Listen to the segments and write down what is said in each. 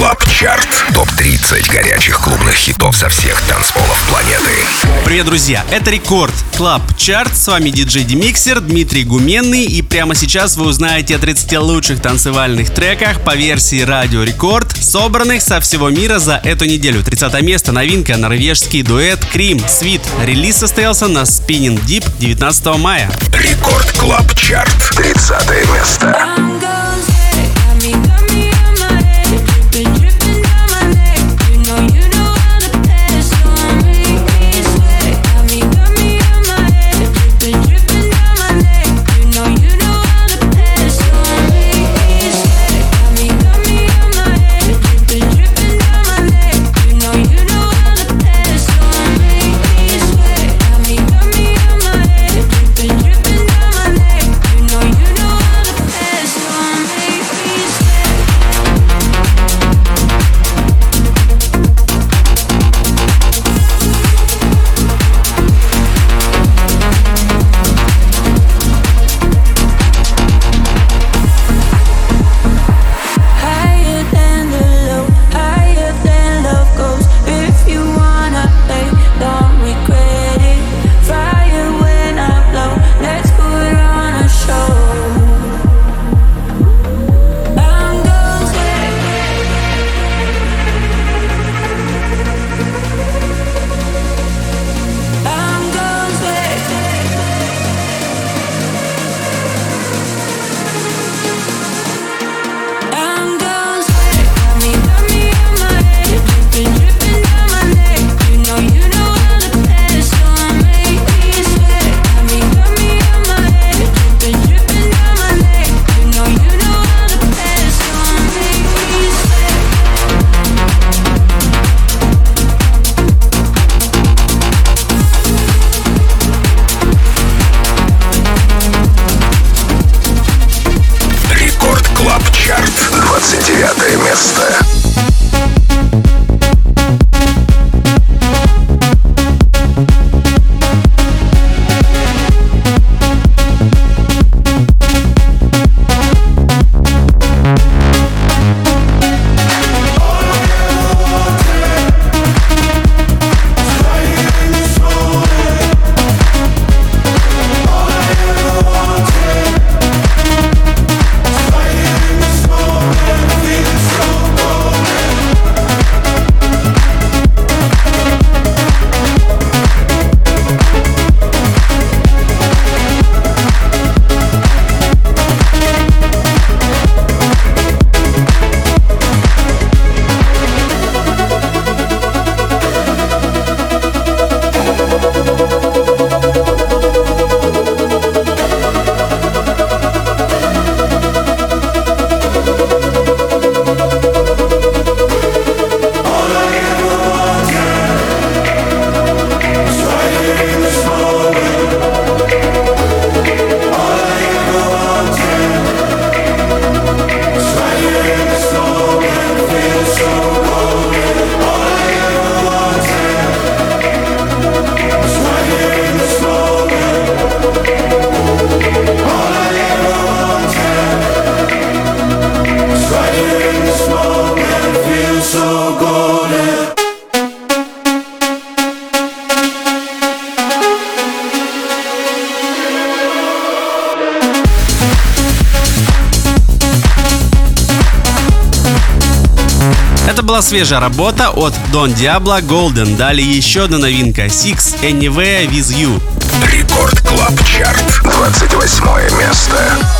Club Chart. Топ-30 горячих клубных хитов со всех танцполов планеты. Привет, друзья! Это Record Club Chart. С вами диджей Демиксер Дмитрий Гуменный. И прямо сейчас вы узнаете о 30 лучших танцевальных треках по версии Радио Рекорд, собранных со всего мира за эту неделю. 30 место. Новинка. Норвежский дуэт KREAM Sweet. Релиз состоялся на Spinnin' Deep 19 мая. Record Club Chart. 30 место. Свежая работа от Don Diablo Golden. Далее еще одна новинка Six Anywhere With You. Record Club Chart. 28 место.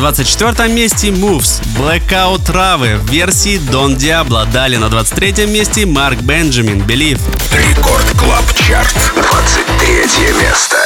24 месте Moves Blackout Travы в версии Don Diablo. Далее на 23 месте Марк Бенджамин Believe. Рекорд Клаб Чарт. 23 место.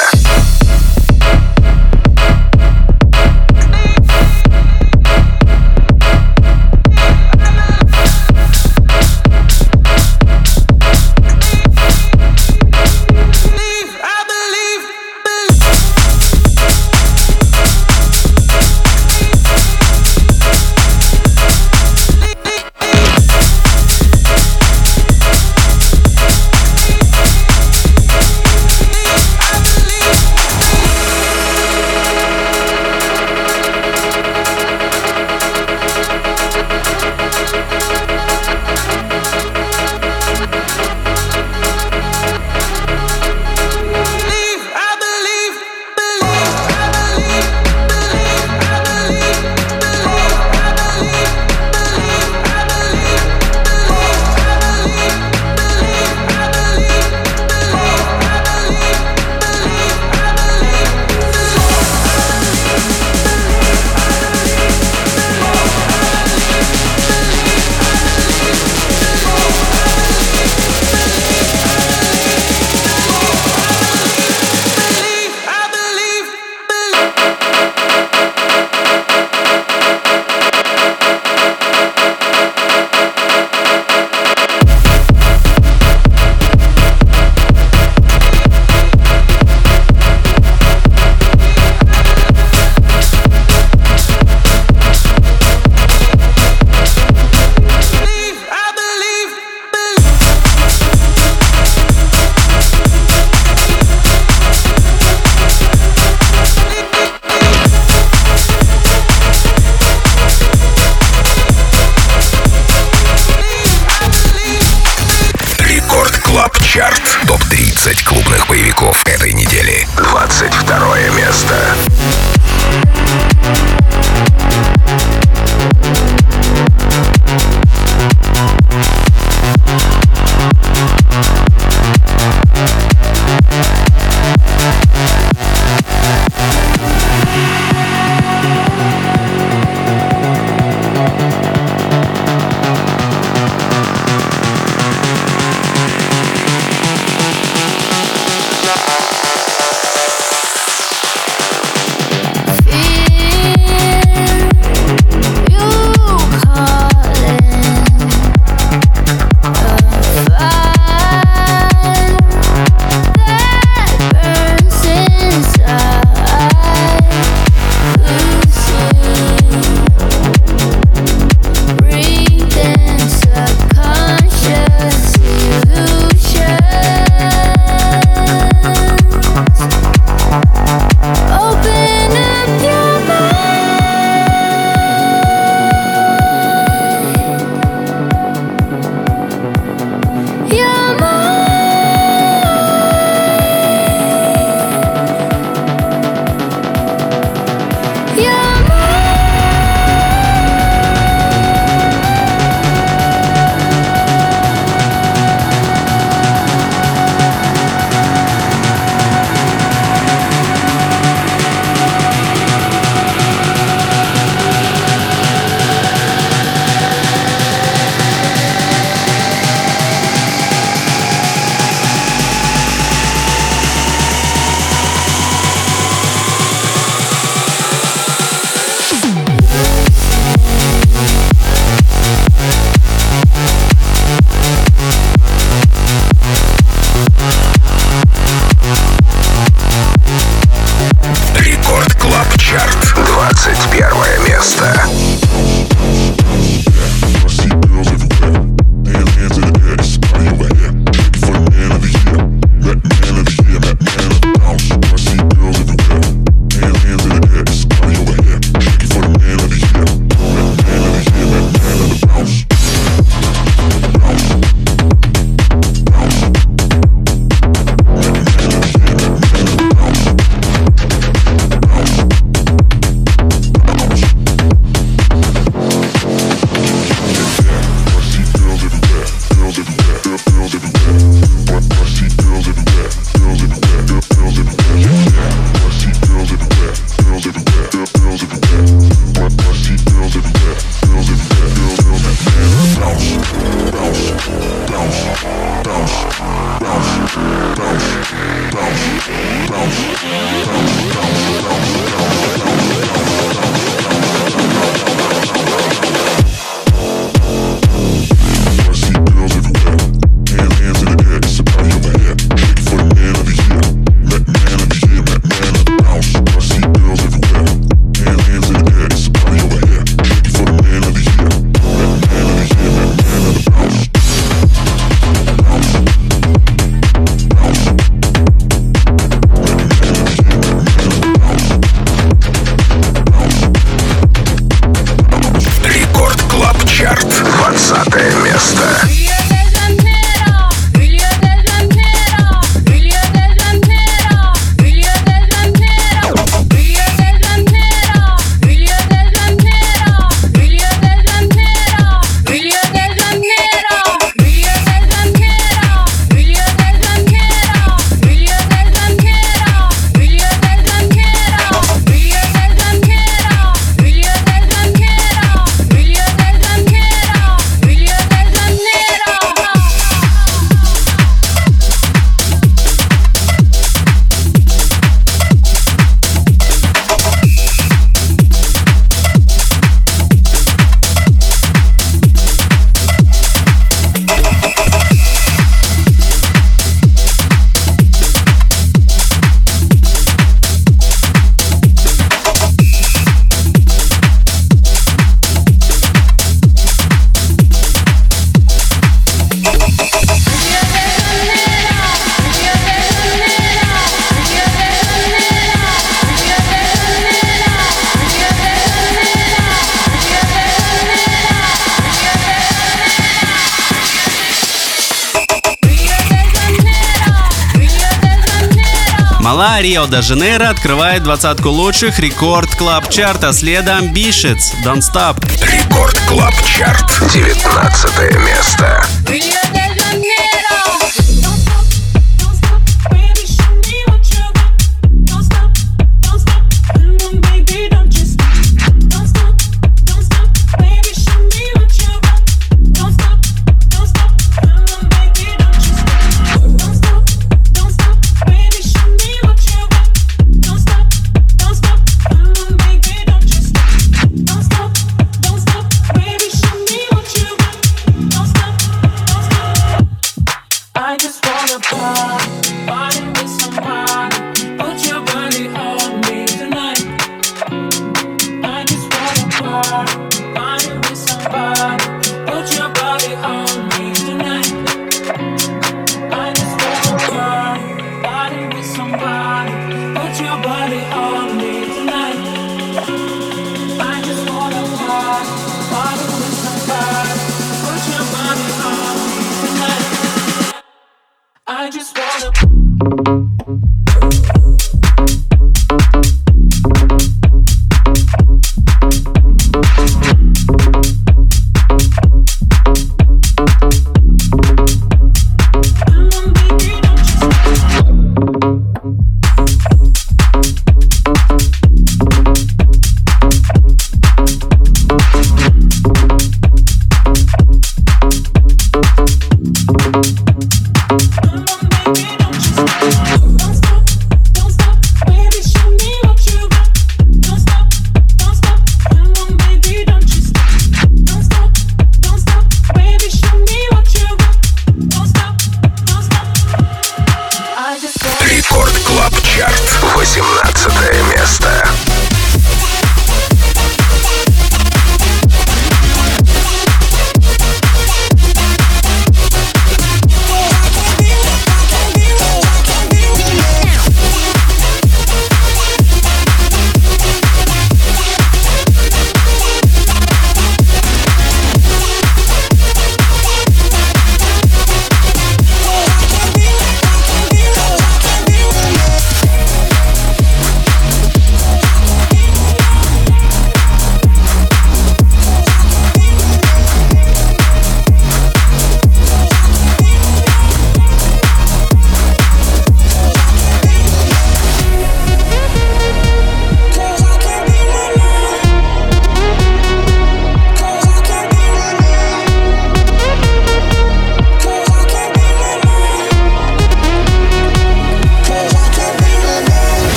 Рио-де-Жанейро открывает двадцатку лучших Record Club Chart а. Следом Бишец, Don't Stop. Record Club Chart. 19 место.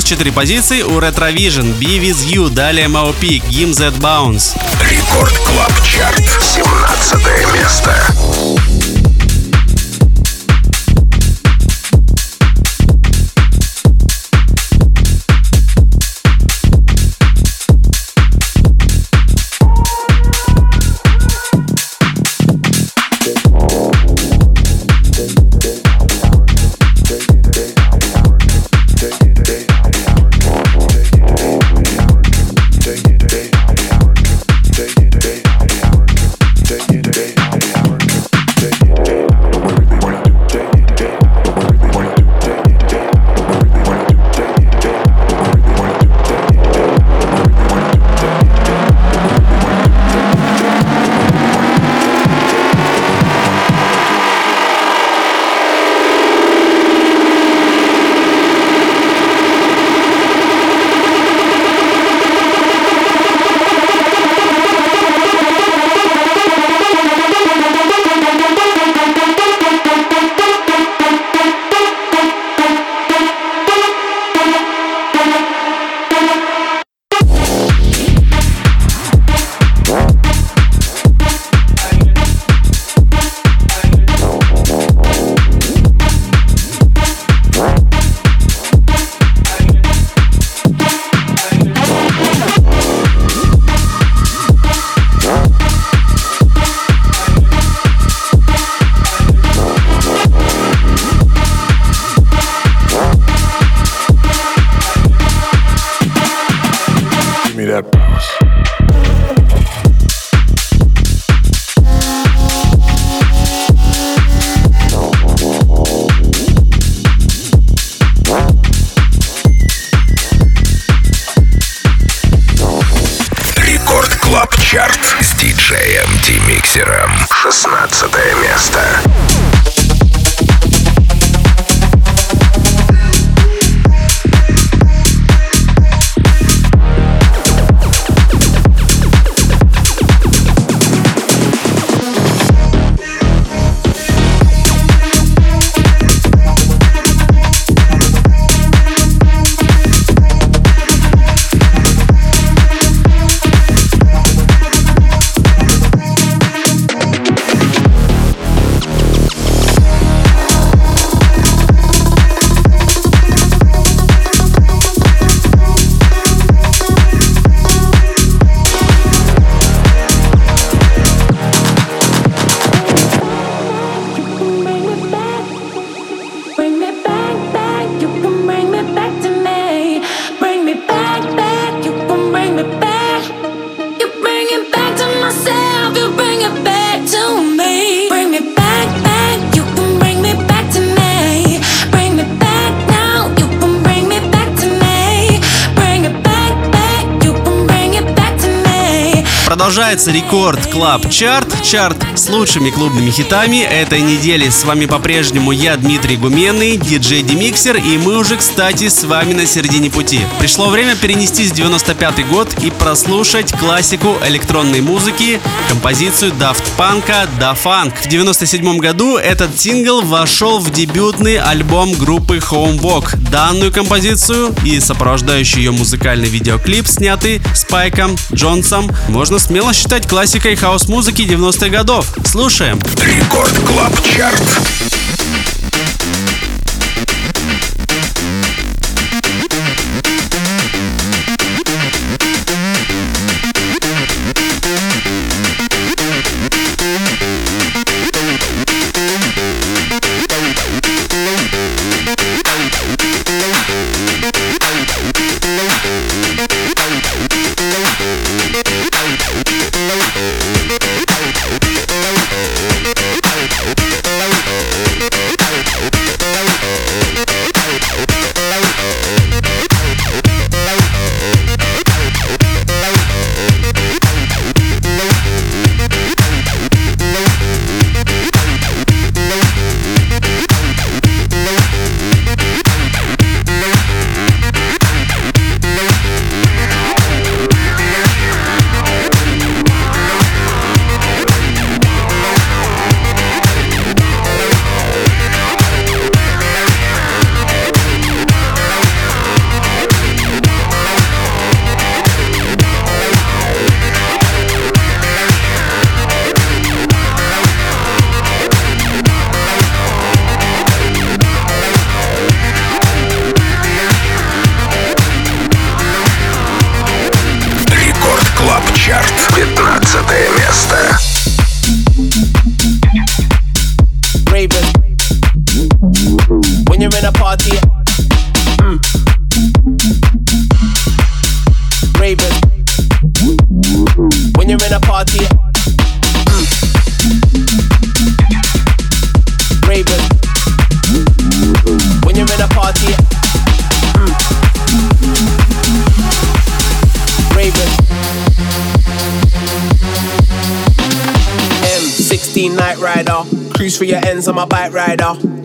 Плюс 4 позиции у Retrovision, Be With You, далее Gim Z Bounce. Рекорд Клаб Чарт, 17 место. Продолжается Record Club Chart, чарт с лучшими клубными хитами этой недели. С вами по-прежнему я, Дмитрий Гуменный, диджей Демиксер, и мы уже, кстати, с вами на середине пути. Пришло время перенестись в 95 год и прослушать классику электронной музыки, композицию Daft Punk Da Funk. В 97 году этот сингл вошел в дебютный альбом группы Homework. Данную композицию и сопровождающий ее музыкальный видеоклип, снятый Спайком Джонсом, можно смело считать классикой хаус-музыки 90-х годов. Слушаем. Record Club Chart.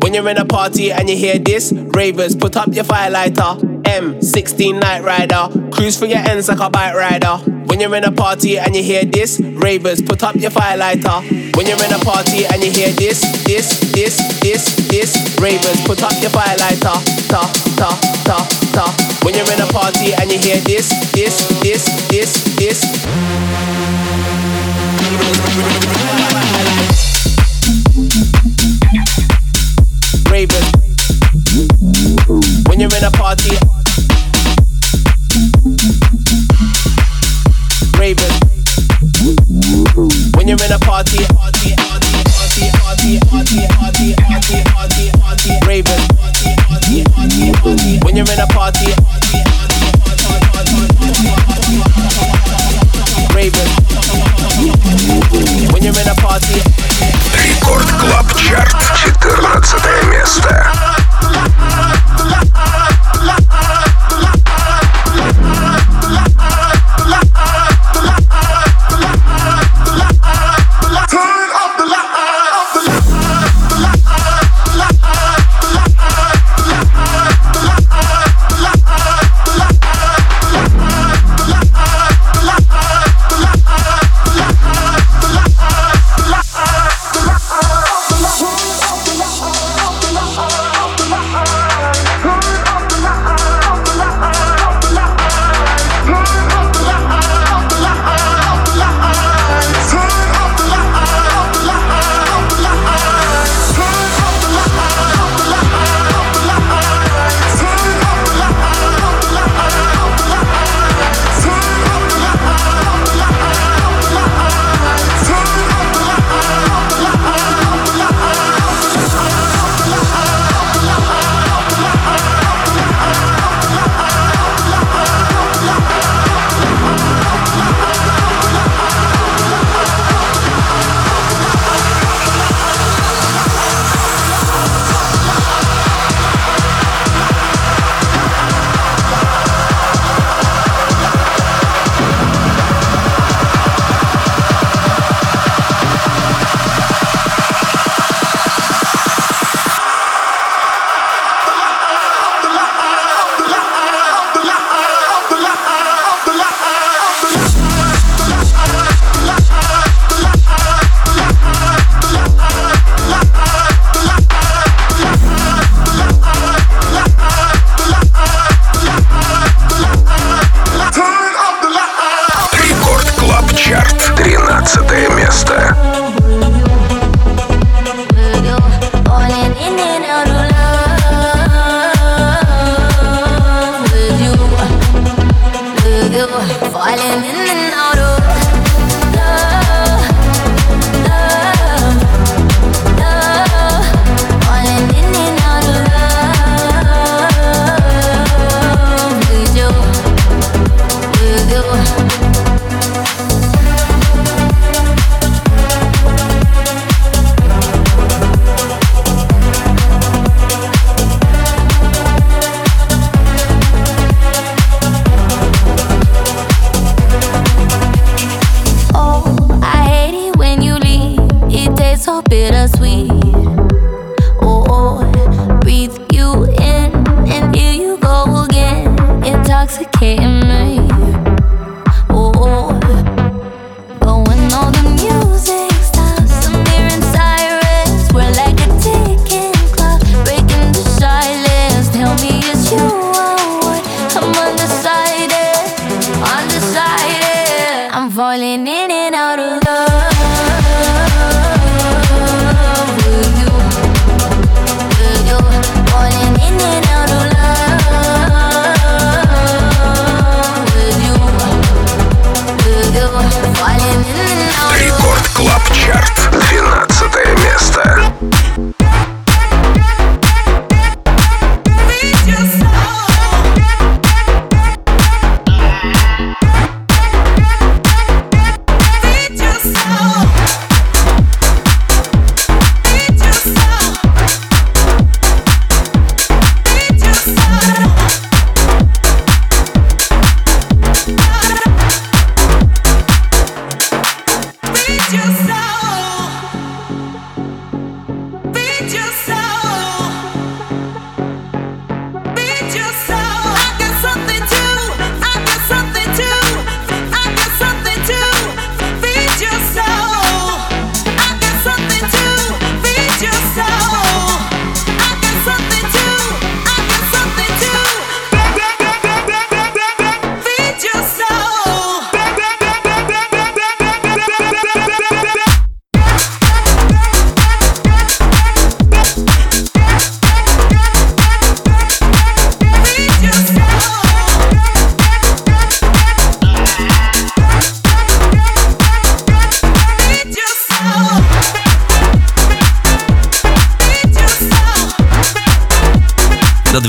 When you're in a party and you hear this, ravers, put up your firelighter. M16 Night Rider. Cruise for your ends like a bike rider. When you're in a party and you hear this, ravers, put up your firelighter. When you're in a party and you hear this, this, this, this, this, ravers, put up your firelighter. Ta, ta, ta, ta. When you're in a party and you hear this, this, this, this, this. raving. When you're in a party, raving. When you're in a party, party, party, party, party, party, party, party, party, party, raving. When you're in a party, raving. When you're in a party. Рекорд Клаб Чарт, 14 место.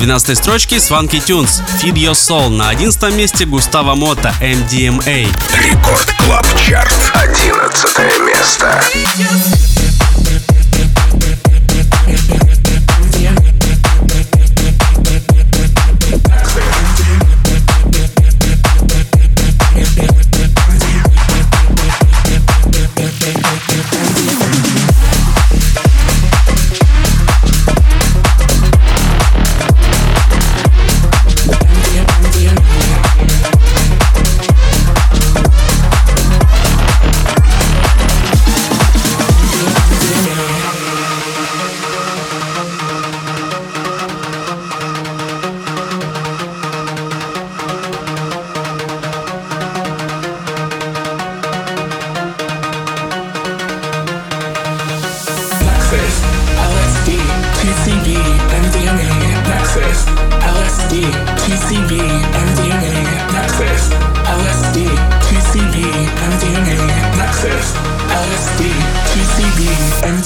12 строчки Swanky Tunes Feed Your Soul на 11 месте Gustavo Mota MDMA. Record Club Chart 11 место.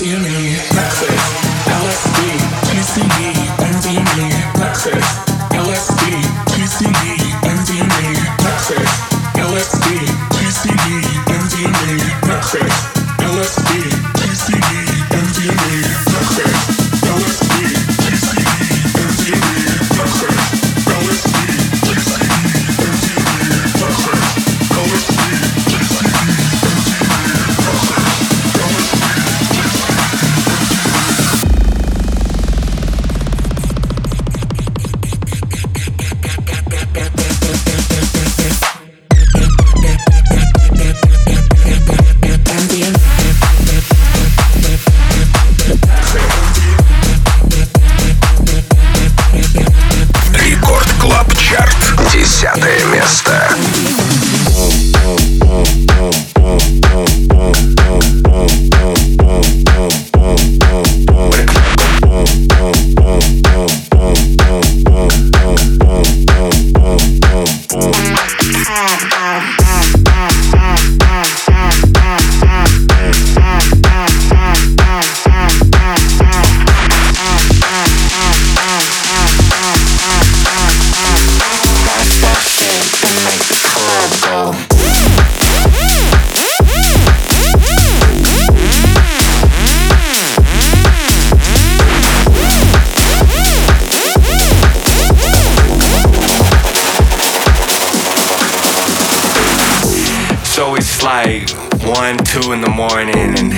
in here. Two in the morning, and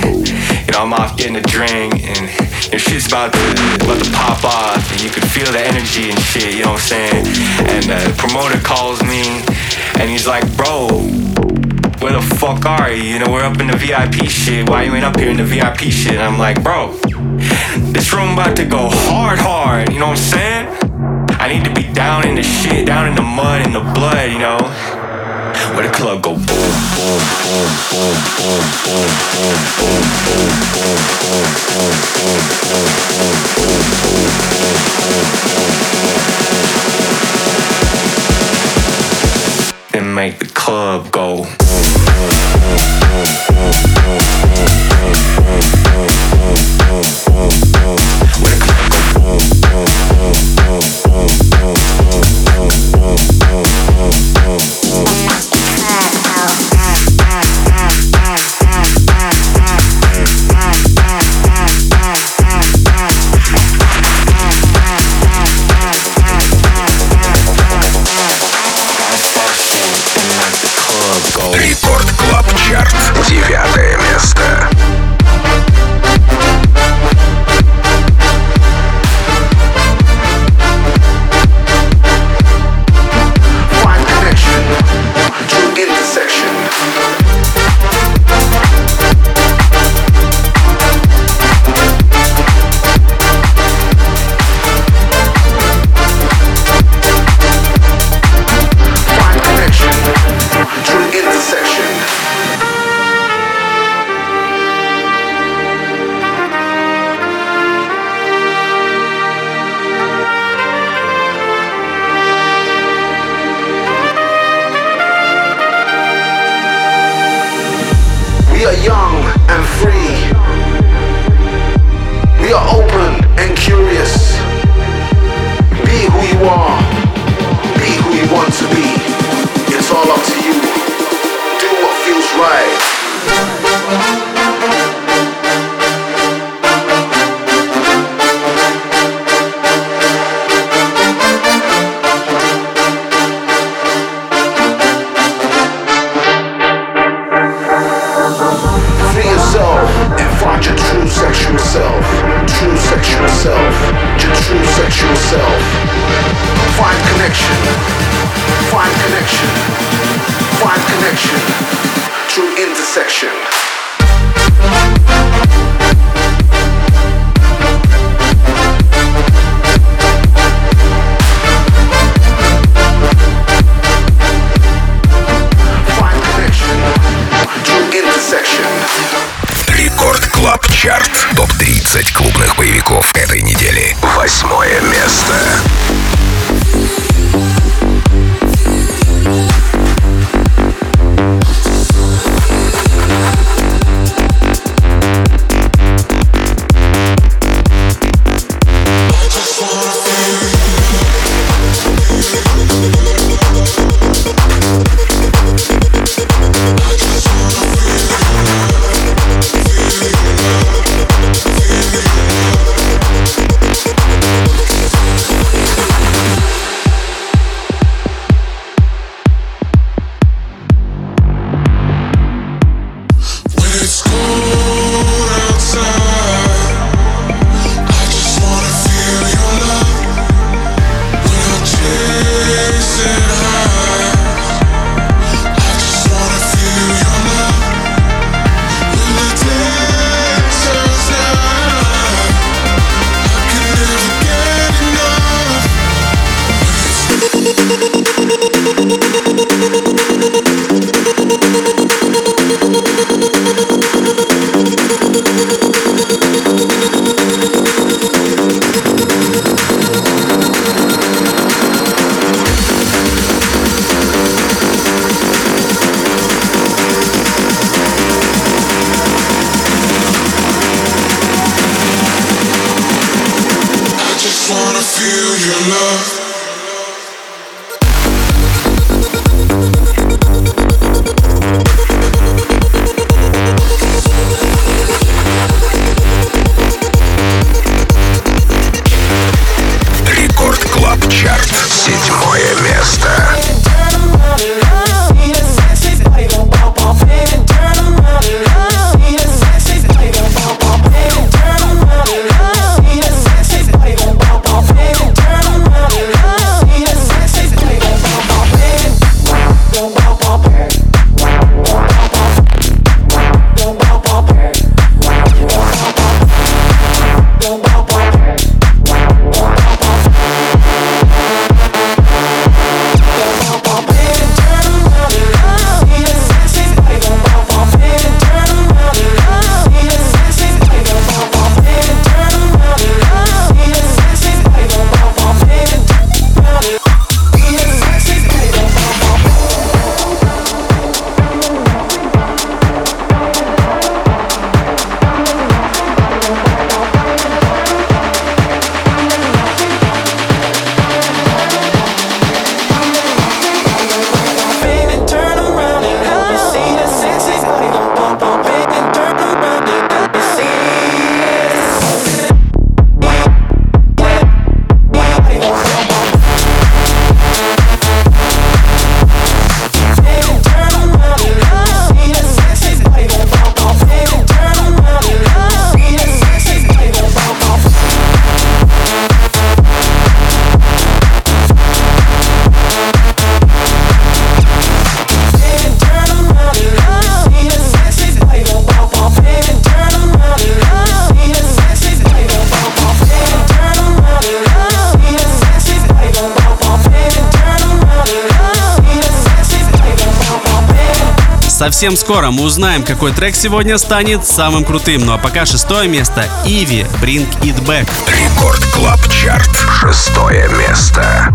you know I'm off getting a drink, and your shit's about to about to pop off, and you can feel the energy and shit. You know what I'm saying? And the promoter calls me, and he's like, "Bro, where the fuck are you? You know we're up in the VIP shit. Why you ain't up here in the VIP shit?" And I'm like, "Bro, this room about to go hard, hard. You know what I'm saying?" I need to be down in the shit, down in the mud, in the blood, you know where the club go boom, boom, boom, boom, boom, boom, boom, boom, boom, boom, boom, boom, boom, boom, boom, boom, boom, boom, boom, then make the club go. Where the club Рекорд. Девятое место. intersection. curious. Be who you are. Be who you want to be. It's all up to you. Do what feels right. Совсем скоро мы узнаем, какой трек сегодня станет самым крутым. Ну а пока шестое место Иви Bring It Back. Record Club Chart. Шестое место.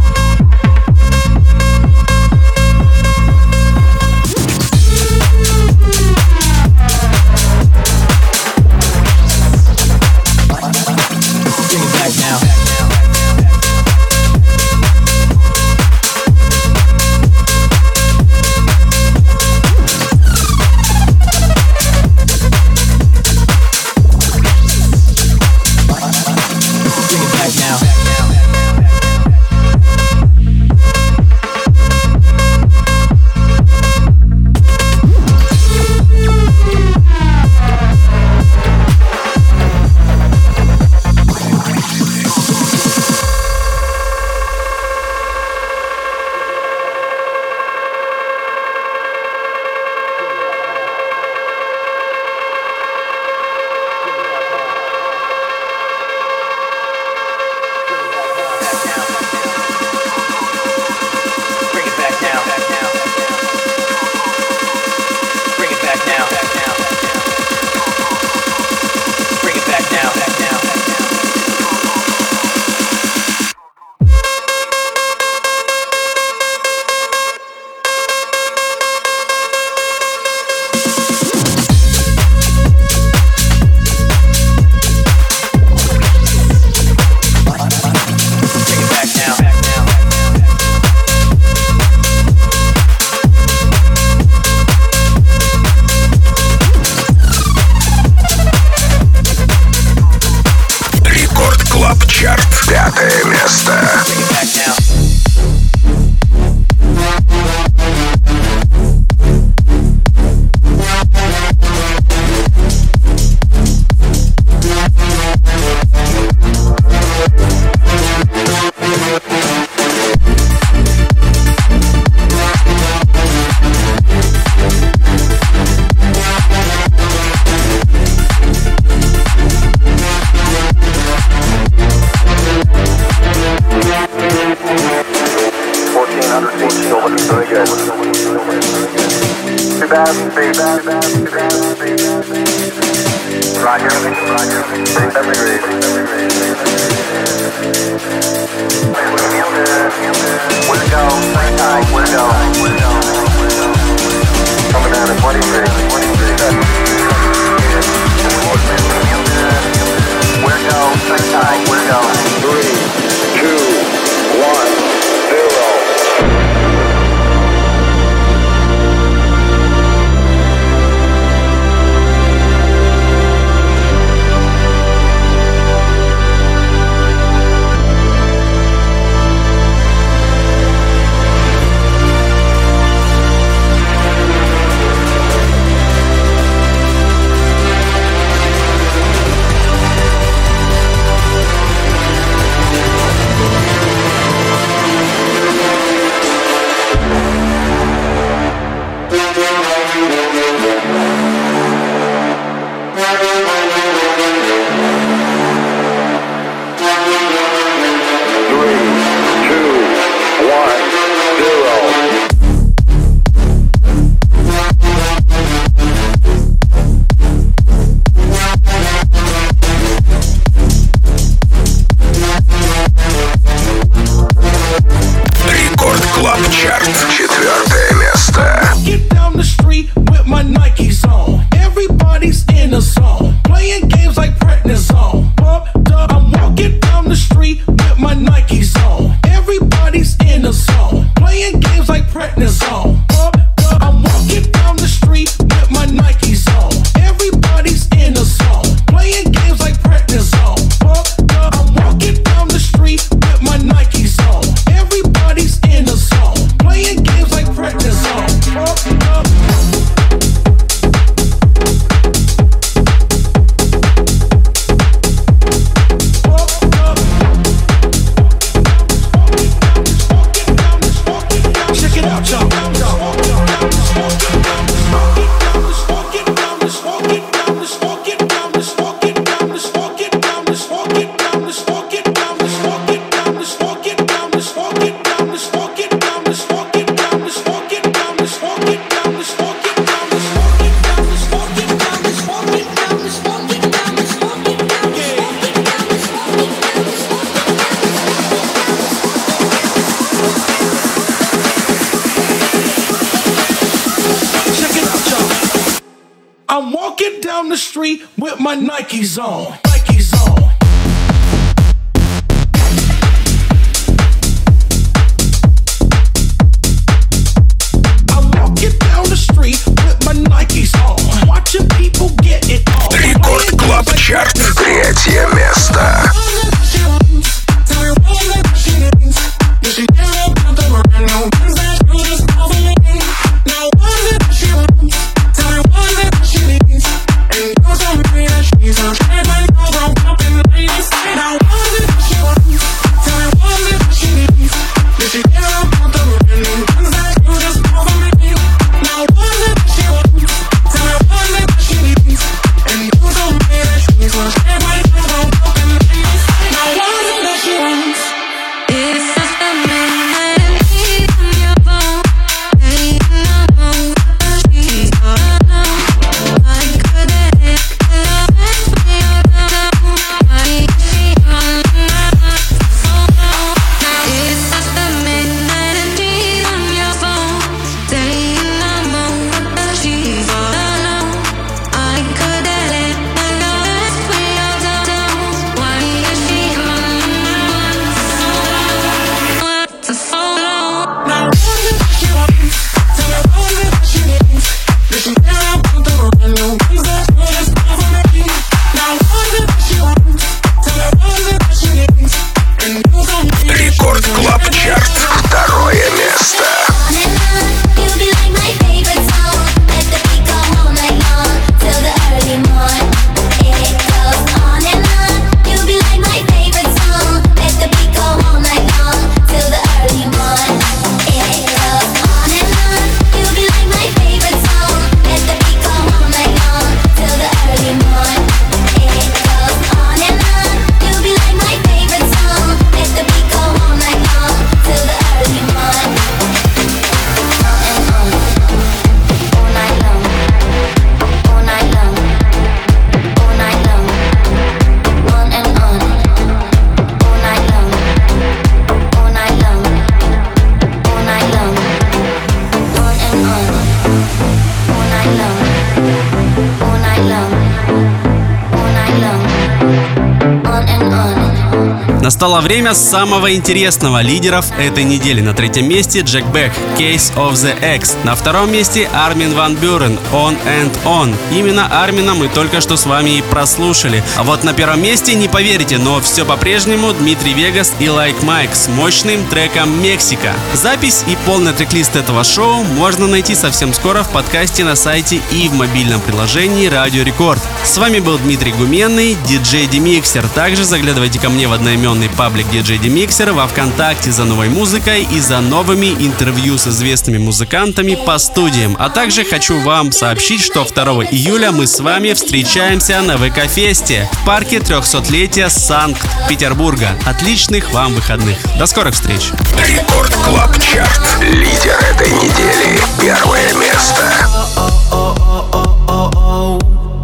Настало время самого интересного лидеров этой недели. На третьем месте Джек Бек, Case of the X. На втором месте Армин Ван Бюрен, On and On. Именно Армина мы только что с вами и прослушали. А вот на первом месте, не поверите, но все по-прежнему Дмитрий Вегас и Like Mike с мощным треком «Мексика». Запись и полный трек-лист этого шоу можно найти совсем скоро в подкасте на сайте и в мобильном приложении Радио Рекорд. С вами был Дмитрий Гуменный, диджей Демиксер. Также заглядывайте ко мне в одноименный паблик DJ Demixer во Вконтакте за новой музыкой и за новыми интервью с известными музыкантами по студиям. А также хочу вам сообщить, что 2 июля мы с вами встречаемся на ВК-фесте в парке 300-летия Санкт-Петербурга. Отличных вам выходных. До скорых встреч. Record Club Chart. Лидер этой недели. Первое место.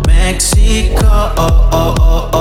Mexico.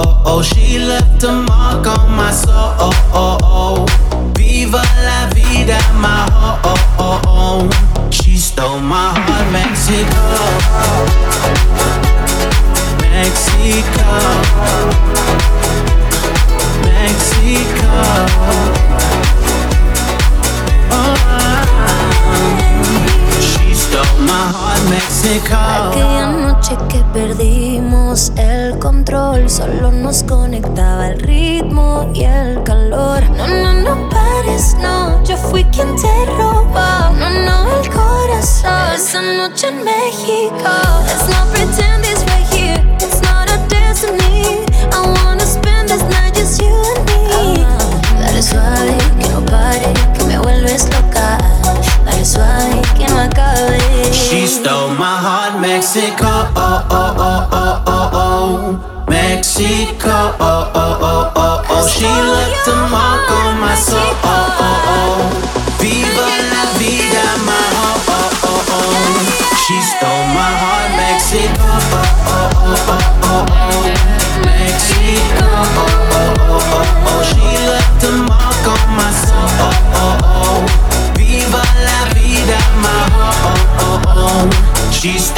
She's